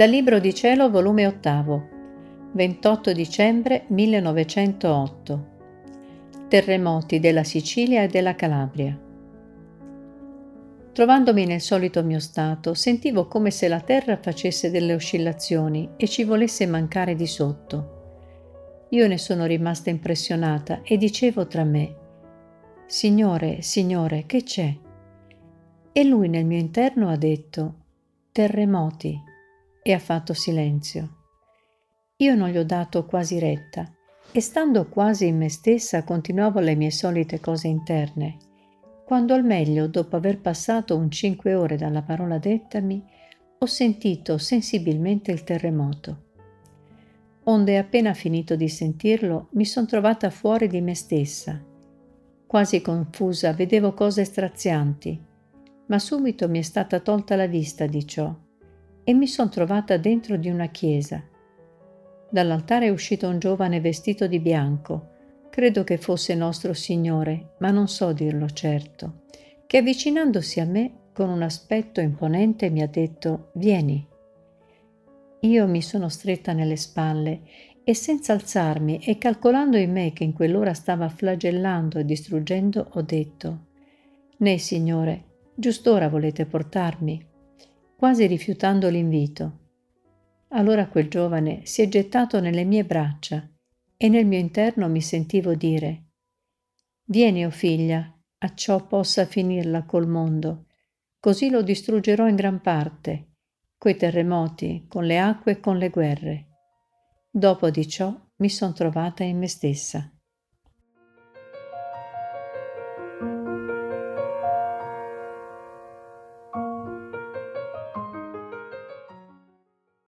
Dal Libro di Cielo, volume ottavo, 28 dicembre 1908. Terremoti della Sicilia e della Calabria. Trovandomi nel solito mio stato, sentivo come se la terra facesse delle oscillazioni e ci volesse mancare di sotto. Io ne sono rimasta impressionata e dicevo tra me, Signore, Signore, che c'è? E lui nel mio interno ha detto, terremoti e ha fatto silenzio. Io non gli ho dato quasi retta e stando quasi in me stessa continuavo le mie solite cose interne, quando al meglio, dopo aver passato un cinque ore dalla parola dettami, ho sentito sensibilmente il terremoto. Onde appena finito di sentirlo, mi son trovata fuori di me stessa. Quasi confusa, vedevo cose strazianti, ma subito mi è stata tolta la vista di ciò e mi son trovata dentro di una chiesa. Dall'altare è uscito un giovane vestito di bianco, credo che fosse nostro Signore, ma non so dirlo certo, che avvicinandosi a me con un aspetto imponente mi ha detto Vieni. Io mi sono stretta nelle spalle e senza alzarmi e calcolando in me che in quell'ora stava flagellando e distruggendo, ho detto Né, Signore, giust'ora volete portarmi quasi rifiutando l'invito. Allora quel giovane si è gettato nelle mie braccia e nel mio interno mi sentivo dire Vieni, o oh figlia, a ciò possa finirla col mondo, così lo distruggerò in gran parte, coi terremoti, con le acque e con le guerre. Dopo di ciò mi son trovata in me stessa.